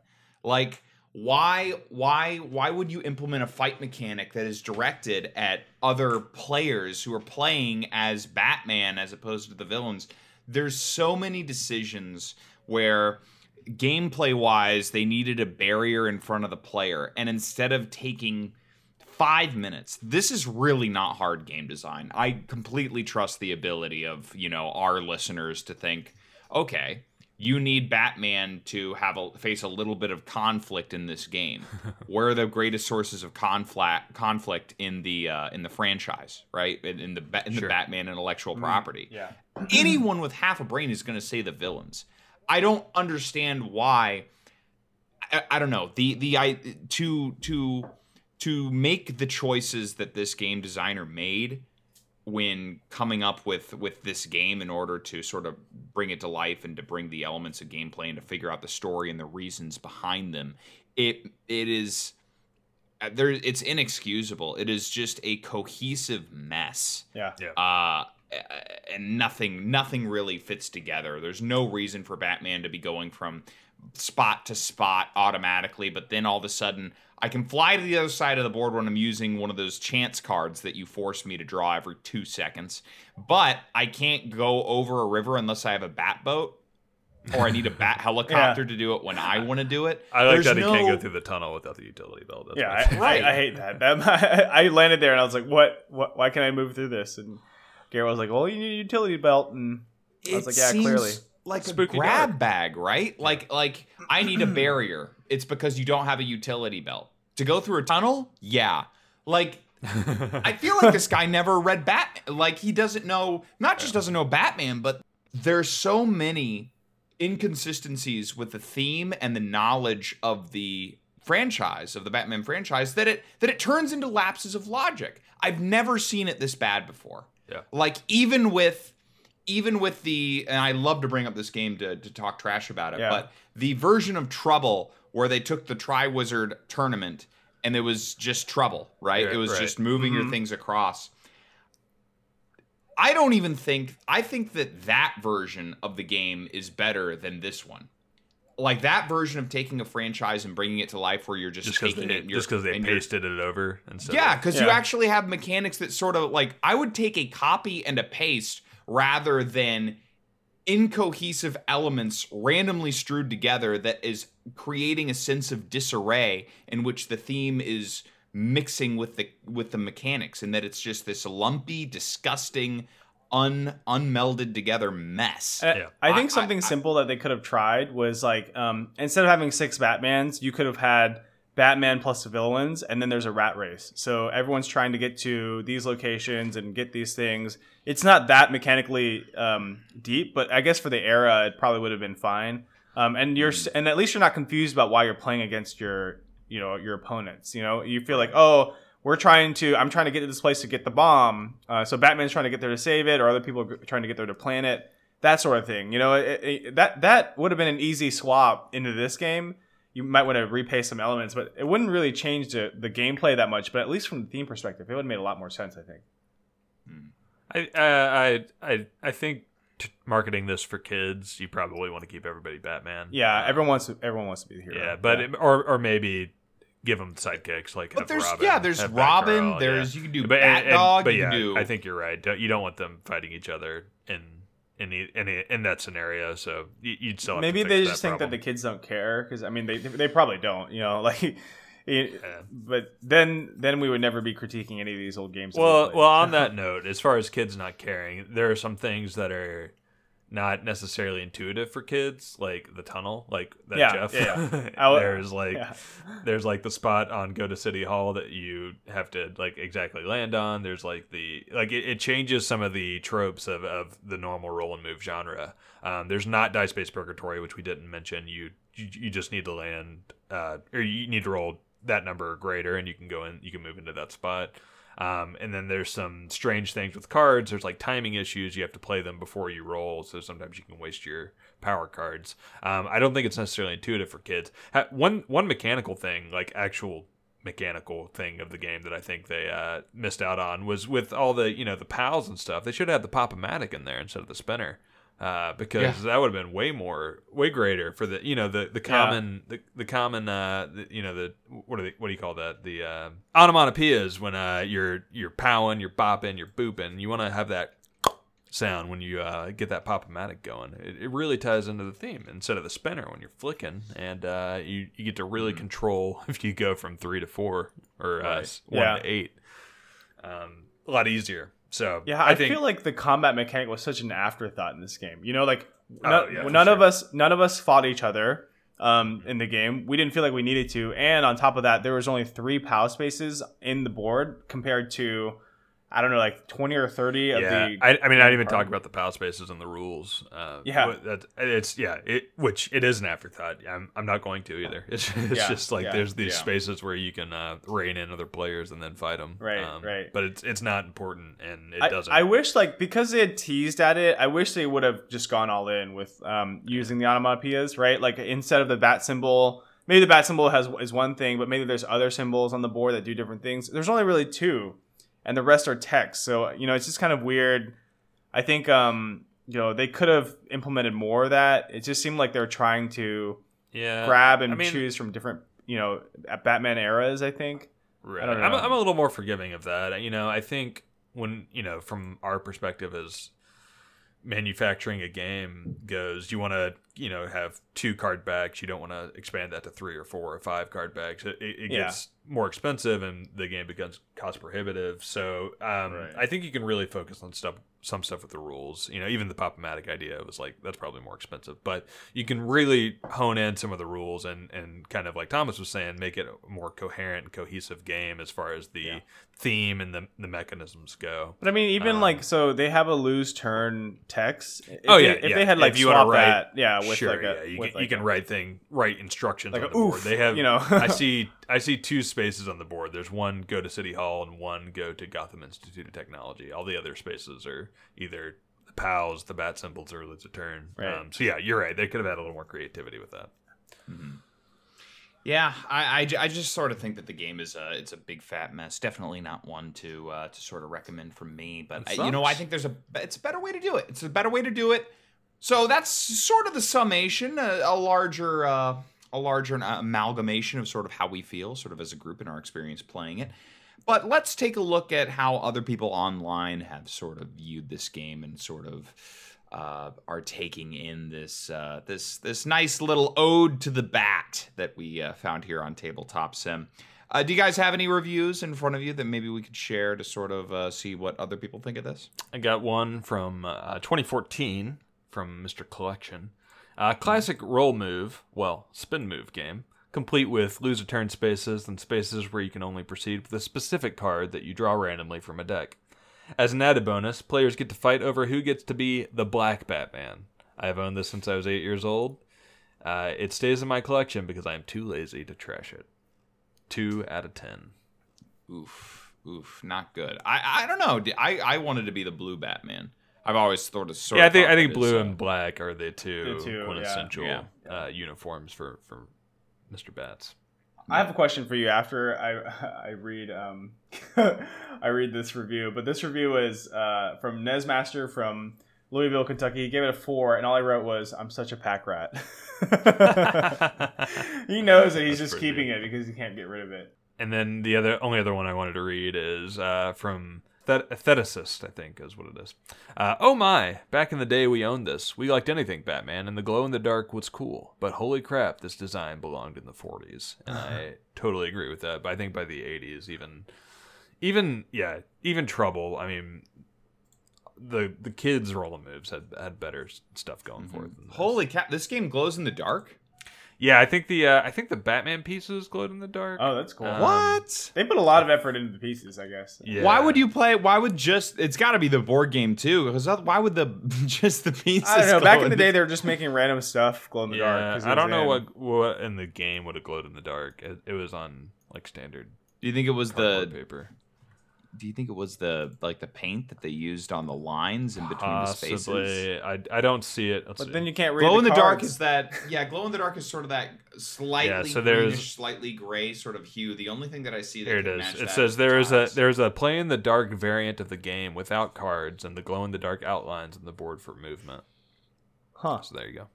Like why why why would you implement a fight mechanic that is directed at other players who are playing as Batman as opposed to the villains? There's so many decisions where gameplay wise they needed a barrier in front of the player and instead of taking 5 minutes this is really not hard game design i completely trust the ability of you know our listeners to think okay you need Batman to have a face a little bit of conflict in this game. Where are the greatest sources of conflict conflict in the uh, in the franchise, right? In, in the in Sure. the Batman intellectual property. Yeah, Anyone with half a brain is going to say the villains. I don't understand why. I, I don't know the the I to to to make the choices that this game designer made when coming up with with this game in order to sort of bring it to life and to bring the elements of gameplay and to figure out the story and the reasons behind them it it is uh, there it's inexcusable. It is just a cohesive mess. Yeah, uh and nothing nothing really fits together. There's no reason for batman to be going from spot to spot automatically but then all of a sudden i can fly to the other side of the board when i'm using one of those chance cards that you force me to draw every two seconds but i can't go over a river unless i have a bat boat or i need a bat helicopter to do it when i want to do it I like There's that he can't go through the tunnel without the utility belt. That's yeah. I. Right. I, I hate that. that I landed there and I was like, "What? What? Why can't I move through this?" And Garrett was like, "Well, you need a utility belt." And I was It like, yeah, seems clearly. Like Spooky a grab dark. bag, right? Like like I need a barrier. It's because you don't have a utility belt. To go through a tunnel? Yeah. Like I feel like this guy never read Batman. Like he doesn't know, not just doesn't know Batman, but there's so many inconsistencies with the theme and the knowledge of the franchise of the Batman franchise that it that it turns into lapses of logic. I've never seen it this bad before. Yeah. Like even with even with the and I love to bring up this game to to talk trash about it, Yeah. but the version of Trouble where they took the Triwizard tournament and it was just trouble, right? Yeah, it was right. just moving your Mhm. things across. I don't even think I think that that version of the game is better than this one. Like that version of taking a franchise and bringing it to life, where you're just, just taking they it, and you're- just because they and pasted it over instead. yeah, because you actually have mechanics that sort of like I would take a copy and a paste rather than incohesive elements randomly strewed together that is creating a sense of disarray in which the theme is mixing with the with the mechanics and that it's just this lumpy disgusting un unmelded together mess Uh, Yeah. I think something I- simple that they could have tried was like um, instead of having six Batmans, you could have had Batman plus the villains, and then there's a rat race. So everyone's trying to get to these locations and get these things. It's not that mechanically um, deep, but I guess for the era, it probably would have been fine. Um, and you're and at least you're not confused about why you're playing against your you know your opponents. You know you feel like oh we're trying to I'm trying to get to this place to get the bomb. Uh, so Batman's trying to get there to save it, or other people are trying to get there to plant it. That sort of thing. You know it, it, that that would have been an easy swap into this game. You might want to repay some elements, but it wouldn't really change the, the gameplay that much. But at least from the theme perspective, it would have made a lot more sense. I think. I uh, I I I think t- marketing this for kids, you probably want to keep everybody Batman. Yeah, Uh, everyone wants to, everyone wants to be the hero. Yeah, but it- or or maybe give them sidekicks like But have there's Robin, yeah, there's have Robin. Batgirl, there's yeah. you can do but, Bat and- and- Dog. but you yeah, can do. I think you're right. Don't- You don't want them fighting each other in in the, in, that scenario. So you, you'd still have to Maybe they just think that the kids don't care because I mean they they probably don't. You know, like. it- Yeah. But then, then we would never be critiquing any of these old games. we Well, well, on that note, as far as kids not caring, there are some things that are not necessarily intuitive for kids, like the tunnel, like that Yeah, Jeff. yeah, yeah. There's like yeah. there's like the spot on Go to City Hall that you have to like exactly land on. There's like the like it, it changes some of the tropes of, of the normal roll and move genre. Um, there's not dice based purgatory, which we didn't mention. You you, you just need to land uh, or you need to roll that number or greater, and you can go in. You can move into that spot. Um, and then there's some strange things with cards. There's like timing issues. You have to play them before you roll, so sometimes you can waste your power cards. Um, I don't think it's necessarily intuitive for kids. One one mechanical thing, like actual mechanical thing of the game that I think they uh, missed out on was with all the you know the pows and stuff. They should have had the pop-o-matic in there instead of the spinner. Uh, because Yeah. that would have been way more, way greater for the, you know, the the common, the, the common, uh, the, you know, the what do they, what do you call that? The uh, onomatopoeias when uh, you're you're powing, you're bopping, you're booping. You want to have that sound when you uh, get that pop-o-matic going. It, it really ties into the theme instead of the spinner when you're flicking, and uh, you you get to really control if you go from three to four or uh, Right. one Yeah. to eight. Um, a lot easier. So Yeah, I, think feel like the combat mechanic was such an afterthought in this game. You know, like Oh, none, yeah, for none of us, none of us fought each other um, in the game. We didn't feel like we needed to, and on top of that, there was only three POW spaces in the board compared to, I don't know, like twenty or thirty of yeah, the. I, I mean, I didn't even talk about the POW spaces and the rules. Uh, Yeah. that, it's yeah, it which it is an afterthought. I'm, I'm not going to either. It's, it's Yeah, just like yeah, there's these spaces where you can uh, rein in other players and then fight them. Right, right. But it's it's not important and it I, doesn't. I wish like because they had teased at it, I wish they would have just gone all in with um, using the onomatopoeias, right? Like instead of the bat symbol, maybe the bat symbol has is one thing, but maybe there's other symbols on the board that do different things. There's only really two, and the rest are text. So you know, it's just kind of weird. I think um, you know they could have implemented more of that. It just seemed like they were trying to yeah, grab and I mean, choose from different you know Batman eras. I think. Right. don't I'm, know. I'm a little more forgiving of that. You know, I think when you know from our perspective as manufacturing a game goes, you want to you know have two card backs. You don't want to expand that to three or four or five card backs. It, it, it Yeah. gets more expensive and the game becomes cost prohibitive. So um, Right. I think you can really focus on stuff some stuff with the rules. You know, even the Pop-O-Matic idea was like that's probably more expensive, but you can really hone in some of the rules and and kind of like Thomas was saying, make it a more coherent and cohesive game as far as the Yeah. Theme and the the mechanisms go. But I mean, even Um, like so, they have a lose turn text. If Oh, they, yeah, if yeah. they had like If you wanna swap write- that, yeah, with sure, like a, yeah, you with can, like you can a- write thing write instructions like on a the board. They have you know. I see I see two spaces on the board. There's one go to City Hall and one go to Gotham Institute of Technology. All the other spaces are either the pows, the bat symbols, or lose a turn. Right. Um, so yeah, you're right. They could have had a little more creativity with that. Yeah, I, I, I just sort of think that the game is a it's a big fat mess. Definitely not one to uh, to sort of recommend from me. But I, you know, I think there's a it's a better way to do it. It's a better way to do it. So that's sort of the summation, a, a larger uh, a larger amalgamation of sort of how we feel, sort of as a group in our experience playing it. But let's take a look at how other people online have sort of viewed this game and sort of uh, are taking in this uh, this this nice little ode to the bat that we uh, found here on Tabletop Sim. Uh, do you guys have any reviews in front of you that maybe we could share to sort of uh, see what other people think of this? I got one from uh, 2014 from Mr. Collection. Classic roll move, well, spin move game, complete with lose a turn spaces and spaces where you can only proceed with a specific card that you draw randomly from a deck. As an added bonus, players get to fight over who gets to be the Black Batman. I have owned this since I was eight years old. Uh, it stays in my collection because I am too lazy to trash it. Two out of ten. Oof, oof, not good. I I don't know. I, I wanted to be the blue Batman. I've always thought of sort yeah, I think I think blue is, uh, and black are the two, The two, yeah. quintessential Yeah. Uh, uniforms for for Mr. Bats. I have a question for you after I I read um I read this review, but this review is uh, from Nesmaster from Louisville, Kentucky. He gave it a four, and all I wrote was, "I'm such a pack rat." he knows that he's That's just keeping it because he can't get rid of it. And then the other only other one I wanted to read is uh, from Thet- Theticist, I think is what it is. Uh, oh my! Back in the day, we owned this. We liked anything Batman, and the glow in the dark was cool. But holy crap, this design belonged in the 40s, and I totally agree with that. But I think by the 80s, even, even yeah, even Trouble. I mean, the the kids' roller moves had had better stuff going for it. Holy cow! This game glows in the dark. Yeah, I think the uh, I think the Batman pieces glowed in the dark. Oh, that's cool. Um, what? They put a lot of effort into the pieces, I guess. Yeah. Why would you play? Why would just? It's got to be the board game too. Because why would the just the pieces? I don't know. glow Back in in the day, they were just making random stuff glow in the dark. Yeah, 'cause I don't know in. what what in the game would have glowed in the dark. It, it was on like standard Do you think it was cardboard the? paper. Do you think it was the like the paint that they used on the lines in between the spaces? Possibly. I, I don't see it. Let's But see. then you can't read. Glow in the dark is that yeah. Glow in the dark is sort of that slightly Yeah, so there's- greenish, slightly gray sort of hue. The only thing that I see that Here it can is. match It says there is a there is a play in the dark variant of the game without cards and the glow in the dark outlines on the board for movement. Huh. So there you go.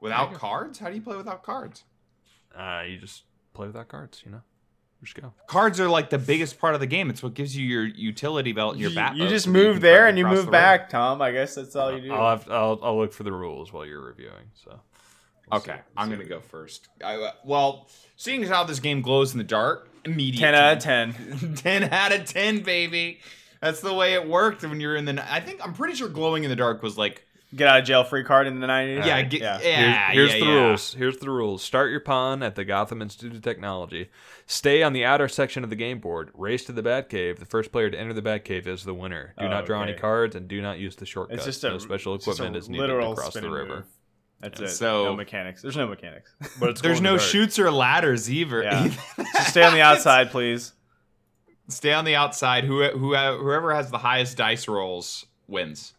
without cards. How do you play without cards? Uh, you just play without cards. You know, just go. Cards are like the biggest part of the game. It's what gives you your utility belt and your You, bat. you boat just so you move there and you move the back, river. Tom. I guess that's all you do. I'll have I'll I'll look for the rules while you're reviewing. So. we'll Okay, see. I'm See gonna go first. I, uh, well, seeing as how this game glows in the dark, immediate ten out of ten. 10 out of 10, baby. That's the way it worked when you're in the. I think I'm pretty sure glowing in the dark was like, Get out of jail free card in the nineties. yeah, get, yeah, yeah. Here's, here's yeah, the yeah. rules. Here's the rules. Start your pawn at the Gotham Institute of Technology. Stay on the outer section of the game board. Race to the Batcave. The first player to enter the Batcave is the winner. Do Oh, not draw any cards and do not use the shortcuts. It's just a no special it's just a equipment is needed to cross the river. move. That's Yeah. it. So- no mechanics. There's no mechanics. But it's There's no shoots or ladders either. Yeah. so stay on the outside, please. Stay on the outside. Who, who, whoever has the highest dice rolls wins.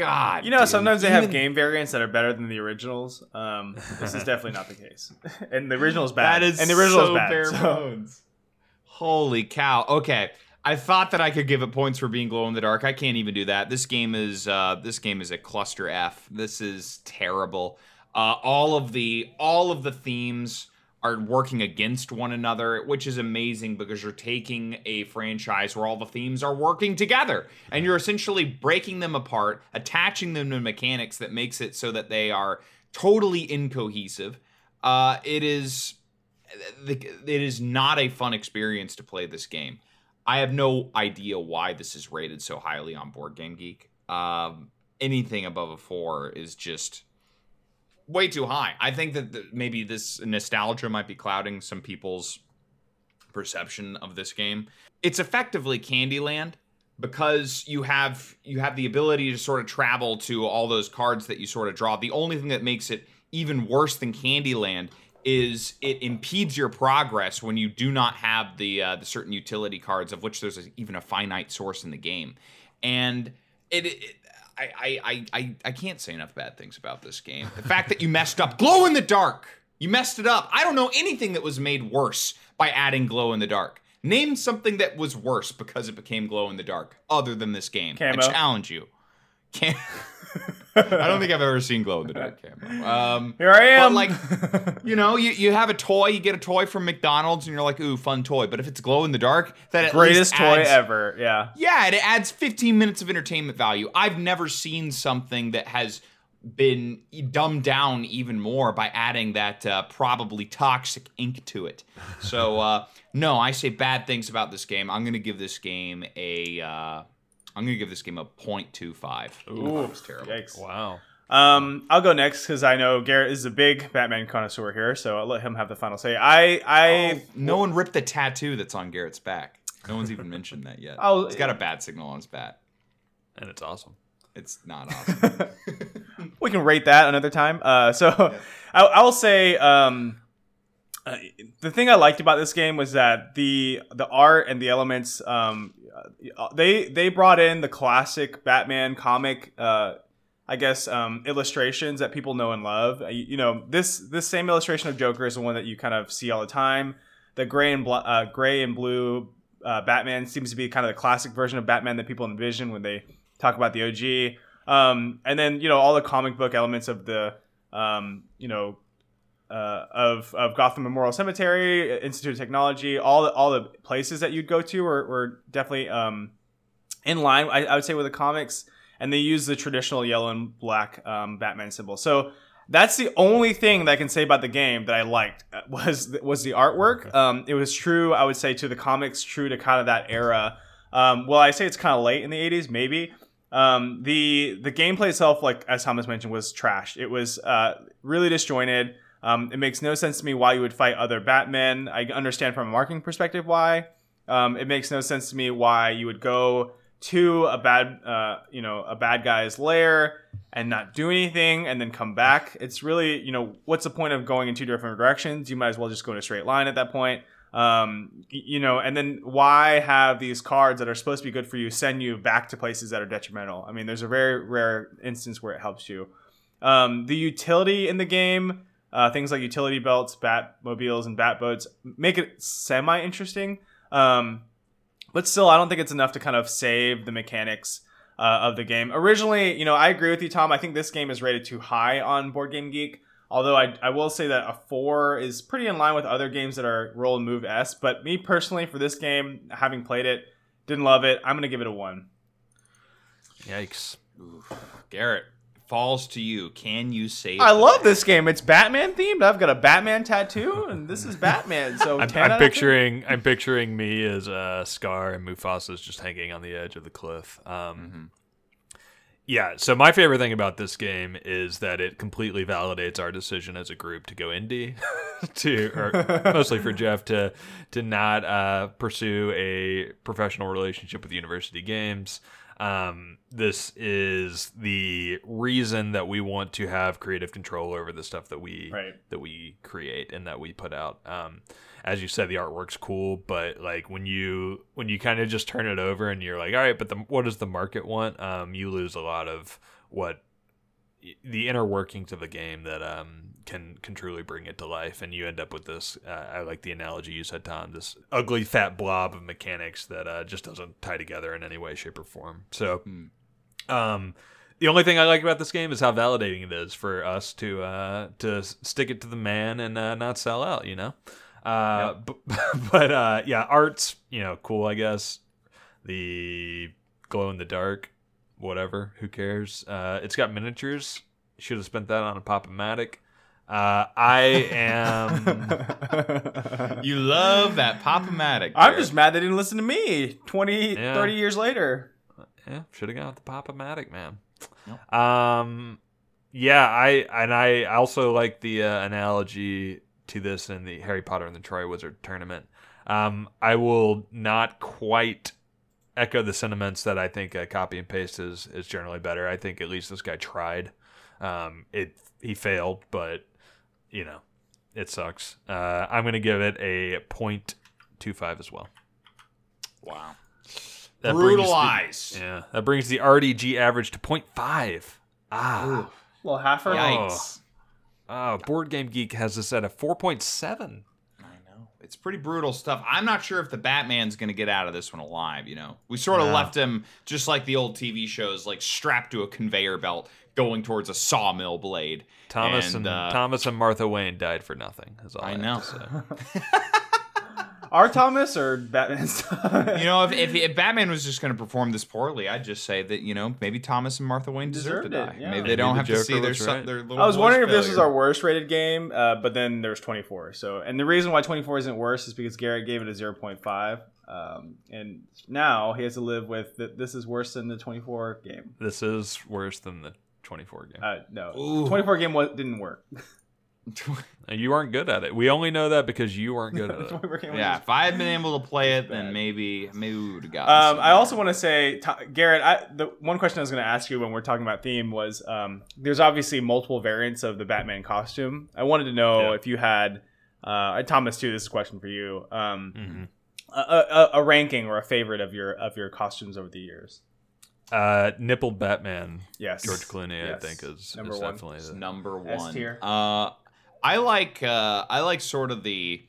God, You know, dude. sometimes they have game variants that are better than the originals. Um, this is definitely not the case. and the original is bad. That is and the original so is bad. bare so- bones. Holy cow! Okay, I thought that I could give it points for being glow in the dark. I can't even do that. This game is uh, this game is a cluster F. This is terrible. Uh, all of the all of the themes are working against one another, which is amazing because you're taking a franchise where all the themes are working together and you're essentially breaking them apart, attaching them to mechanics that makes it so that they are totally incohesive. Uh, it is it is not a fun experience to play this game. I have no idea why this is rated so highly on Board Game Geek. Um, anything above a four is just way too high. I think that the, maybe this nostalgia might be clouding some people's perception of this game. It's effectively Candyland because you have you have the ability to sort of travel to all those cards that you sort of draw. The only thing that makes it even worse than Candyland is it impedes your progress when you do not have the uh, the certain utility cards of which there's a, even a finite source in the game, and it. it I, I, I, I, can't say enough bad things about this game. The fact that you messed up glow in the dark. You messed it up. I don't know anything that was made worse by adding glow in the dark. Name something that was worse because it became glow in the dark other than this game. Camo. I challenge you. Cam- I don't think I've ever seen glow in the dark camo. Um, Here I am. But, like, you know, you, you have a toy, you get a toy from McDonald's, and you're like, ooh, fun toy. But if it's glow in the dark, that at greatest toy adds- ever. Yeah. Yeah, it adds 15 minutes of entertainment value. I've never seen something that has been dumbed down even more by adding that uh, probably toxic ink to it. So uh, no, I say bad things about this game. I'm gonna give this game a. Uh, I'm gonna give this game a 0.25. Ooh, that was terrible. Yikes. Wow. Um, I'll go next because I know Garrett is a big Batman connoisseur here, so I'll let him have the final say. I, I, Oh, no one ripped the tattoo that's on Garrett's back. No one's even mentioned that yet. I'll- He's got a bad signal on his bat. And it's awesome. It's not awesome. we can rate that another time. Uh, so I, I will say um, uh, the thing I liked about this game was that the the art and the elements um, uh, they they brought in the classic Batman comic. Uh, I guess um, illustrations that people know and love. Uh, You, you know this this same illustration of Joker is the one that you kind of see all the time. The gray and bl- uh, gray and blue Batman seems to be kind of the classic version of Batman that people envision when they talk about the OG. Um, and then you know all the comic book elements of the um, you know uh, of of Gotham Memorial Cemetery, Institute of Technology, all the all the places that you'd go to were, were definitely um, in line. I, I would say with the comics, and they use the traditional yellow and black um, Batman symbol. So that's the only thing that I can say about the game that I liked uh, was was the artwork. Um, it was true, I would say, to the comics, true to kind of that era. Um, well, I say it's kind of late in the '80s, maybe. Um, the the gameplay itself, like as Thomas mentioned, was trash. It was uh, really disjointed. Um, it makes no sense to me why you would fight other Batmen. I understand from a marketing perspective why. Um, it makes no sense to me why you would go to a bad, uh, you know, a bad guy's lair and not do anything and then come back. It's really, you know, what's the point of going in two different directions? You might as well just go in a straight line at that point. Um, you know, and then why have these cards that are supposed to be good for you send you back to places that are detrimental? I mean, there's a very rare instance where it helps you. Um, the utility in the game, uh, things like utility belts, Batmobiles, and Batboats make it semi interesting. Um, but still, I don't think it's enough to kind of save the mechanics uh, of the game. Originally, you know, I agree with you, Tom. I think this game is rated too high on Board Game Geek. Although I, I will say that a four is pretty in line with other games that are roll and move s. But me personally, for this game, having played it, didn't love it. I'm gonna give it a one. Yikes. Oof. Garrett falls to you. Can you save? I the love day? this game. It's Batman themed. I've got a Batman tattoo, and this is Batman. So I'm, 10 I'm out of 10. picturing I'm picturing me as uh, Scar and Mufasa's just hanging on the edge of the cliff. Um, Mhm. Yeah, so my favorite thing about this game is that it completely validates our decision as a group to go indie, to or mostly for Jeff to to not uh, pursue a professional relationship with University Games. Um, this is the reason that we want to have creative control over the stuff that we Right. that we create and that we put out. Um, as you said, the artwork's cool, but like when you when you kind of just turn it over and you're like, all right, but the, what does the market want? Um, you lose a lot of what the inner workings of a game that um, can can truly bring it to life, and you end up with this. Uh, I like the analogy you said, Tom. This ugly fat blob of mechanics that uh, just doesn't tie together in any way, shape, or form. So, Hmm. um, the only thing I like about this game is how validating it is for us to uh, to stick it to the man and uh, not sell out. You know, uh, but, but uh, yeah, art's you know cool. I guess the glow in the dark, whatever. Who cares? Uh, it's got miniatures. Should have spent that on a Pop-O-Matic. Uh, I am. You love that Pop-O-Matic. I'm just mad they didn't listen to me 20, Yeah. 30 years later. Yeah, should have gone with the Pop-O-Matic, man. Yep. Um, yeah, I and I also like the uh, analogy to this in the Harry Potter and the Triwizard Tournament. Um, I will not quite echo the sentiments that I think a copy and paste is is generally better. I think at least this guy tried. Um, it he failed, but you know, it sucks. Uh, I'm gonna give it a point two five as well. wow. That brings the- Brutalized. yeah, that brings the RDG average to 0.5. Ah, Well, half her. Yikes. oh, Board Game Geek has this at a 4.7. I know. It's pretty brutal stuff. I'm not sure if the Batman's going to get out of this one alive, you know. We sort of No. left him just like the old TV shows like strapped to a conveyor belt going towards a sawmill blade. Thomas And, and, uh, Thomas and Martha Wayne died for nothing. Is all I, I have know. to say. Our Thomas or Batman's? You know, if, if, if Batman was just going to perform this poorly, I'd just say that, you know, maybe Thomas and Martha Wayne deserve to die. it, yeah. Maybe Maybe they don't the have to Joker see their, was son, right. their little I was boy's wondering if this was failure. our worst rated game, uh, but then there's 24. So, and the reason why 24 isn't worse is because Garrett gave it a 0.5, um, and now he has to live with that. This is worse than the 24 game. This is worse than the 24 game. Uh, no, Ooh. 24 game was, didn't work. Uh, you aren't good at it. We only know that because you weren't good at it. 24 game was Yeah, if I had been able to play it, then maybe maybe we would have gotten. Um, some I also want to say, T- Garrett, I, the one question I was going to ask you when we're talking about theme was um, there's obviously multiple variants of the Batman costume. I wanted to know Yeah. if you had, uh, Thomas too. This is a question for you. Um, Mhm. a, a, a ranking or a favorite of your of your costumes over the years. Uh, nippled Batman, Yes, George Clooney, Yes. I think is, Number is one. definitely the, number S one. tier. Uh, I like uh, I like sort of the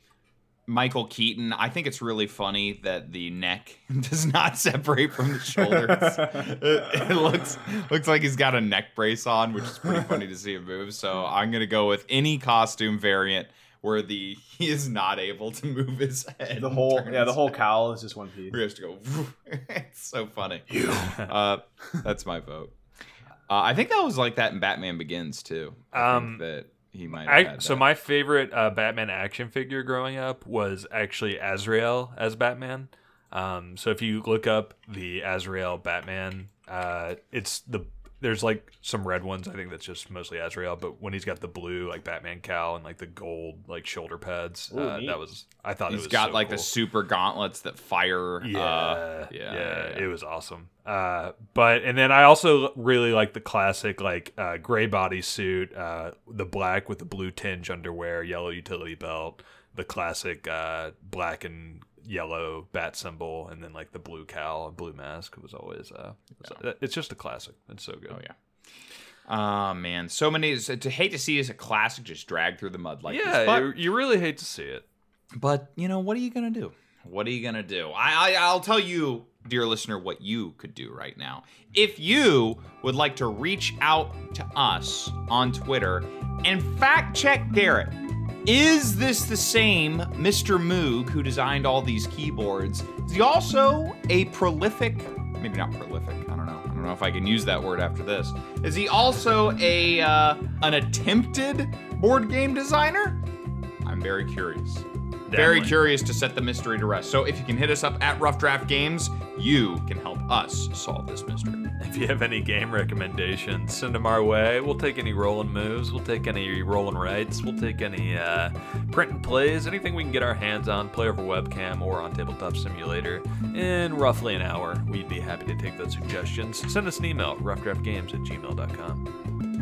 Michael Keaton. I think it's really funny that the neck does not separate from the shoulders. it, it looks looks like he's got a neck brace on, which is pretty funny to see him move. So I'm gonna go with any costume variant where the he is not able to move his head. The whole yeah, the his whole head. cowl is just one piece. Where he has to go. it's so funny. Uh, that's my vote. Uh, I think that was like that in Batman Begins too. I Um, think that he might. Have I, had so that. my favorite uh, Batman action figure growing up was actually Azrael as Batman. Um, so if you look up the Azrael Batman, uh, it's the there's like some red ones. I think that's just mostly Azrael. But when he's got the blue like Batman cowl and like the gold like shoulder pads, Ooh, uh, that was I thought He's it was got so like cool. the super gauntlets that fire. Yeah, uh, yeah, yeah, yeah, yeah. it was awesome. Uh, but and then I also really like the classic like uh, gray bodysuit, uh, the black with the blue tinge underwear, yellow utility belt, the classic uh, black and yellow bat symbol, and then like the blue cowl and blue mask was always. Uh, was- It's just a classic. It's so good. Oh yeah. Oh man, so many. To hate to see is a classic just drag through the mud like yeah, this. You, you really hate to see it. but you know what are you gonna do? What are you gonna do? I, I I'll tell you, dear listener, what you could do right now. If you would like to reach out to us on Twitter and fact check Garrett. Is this the same Mr. Moog who designed all these keyboards? Is he also a prolific, maybe not prolific, I don't know. I don't know if I can use that word after this. Is he also a uh, an attempted board game designer? I'm very curious. Very curious to set the mystery to rest. So if you can hit us up at Rough Draft Games, you can help us solve this mystery. If you have any game recommendations, send them our way. We'll take any rolling moves. We'll take any rolling rights. We'll take any uh, print and plays. Anything we can get our hands on, play over webcam or on Tabletop Simulator in roughly an hour. We'd be happy to take those suggestions. Send us an email, roughdraftgames at gmail.com.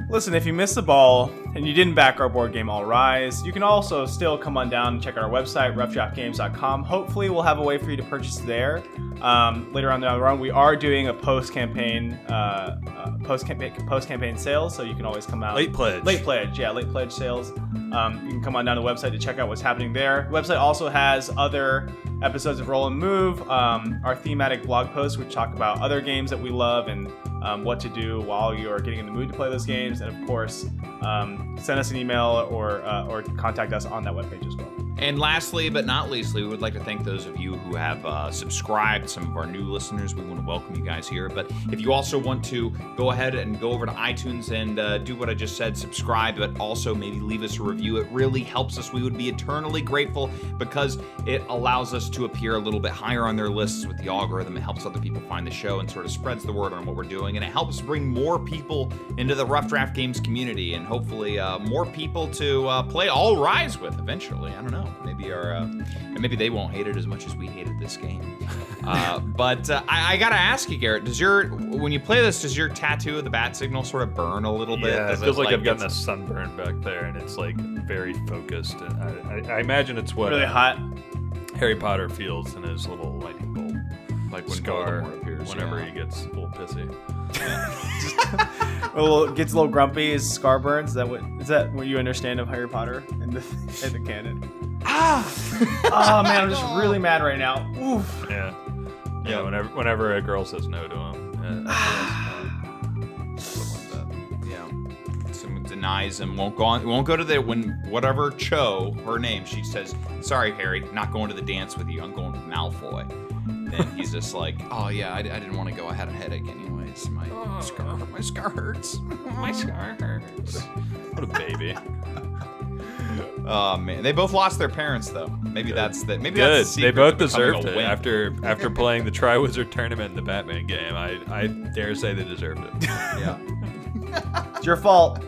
Listen, if you missed the ball and you didn't back our board game All Rise, you can also still come on down and check out our website, roughdraftgames.com. Hopefully, we'll have a way for you to purchase there. Um, later on down the road, we are doing a post-campaign, uh, uh, post-campaign, post-campaign sales, so you can always come out. Late pledge. Late pledge, yeah, late pledge sales. Um, you can come on down to the website to check out what's happening there. The website also has other episodes of Roll and Move, um, our thematic blog posts, which talk about other games that we love and um, what to do while you're getting in the mood to play those games. And of course, um, send us an email or uh, or contact us on that webpage as well. And lastly, but not leastly, we would like to thank those of you who have uh, subscribed, some of our new listeners. We want to welcome you guys here. But if you also want to go ahead and go over to iTunes and uh, do what I just said, subscribe, but also maybe leave us a review. It really helps us. We would be eternally grateful because it allows us to appear a little bit higher on their lists with the algorithm. It helps other people find the show and sort of spreads the word on what we're doing. And it helps bring more people into the Rough Draft Games community and hopefully uh, more people to uh, play All Rise with eventually. I don't know. Maybe our uh, and maybe they won't hate it as much as we hated this game. Uh, but uh, I, I gotta ask you, Garrett. Does your when you play this, does your tattoo of the bat signal sort of burn a little bit? Yeah, it Does feels like, I've gotten a sunburn back there, and it's like very focused. And I, I, I imagine it's what Really uh, hot. Harry Potter feels in his little lightning bolt like when scar Voldemort appears. whenever yeah. he gets a little pissy. A little, gets a little grumpy. His scar burns. Is that what is that what you understand of Harry Potter in the in the canon? Ah! oh man, I'm just really mad right now. Oof. Yeah. Yeah, Yeah. whenever whenever a girl says no to him. Uh, something like that. Yeah. Someone denies him, won't go on, won't go to the when whatever Cho, her name, she says, "Sorry, Harry, not going to the dance with you. I'm going with Malfoy." Then he's just like, "Oh yeah, I, I didn't want to go. I had a headache anyways. My scar, my scar hurts. my scar hurts." What a baby. Oh man, they both lost their parents though. Maybe that's the maybe Good. that's the They both deserved it wimp. after after playing the Triwizard Tournament in the Batman game. I, I dare say they deserved it. Yeah. It's your fault.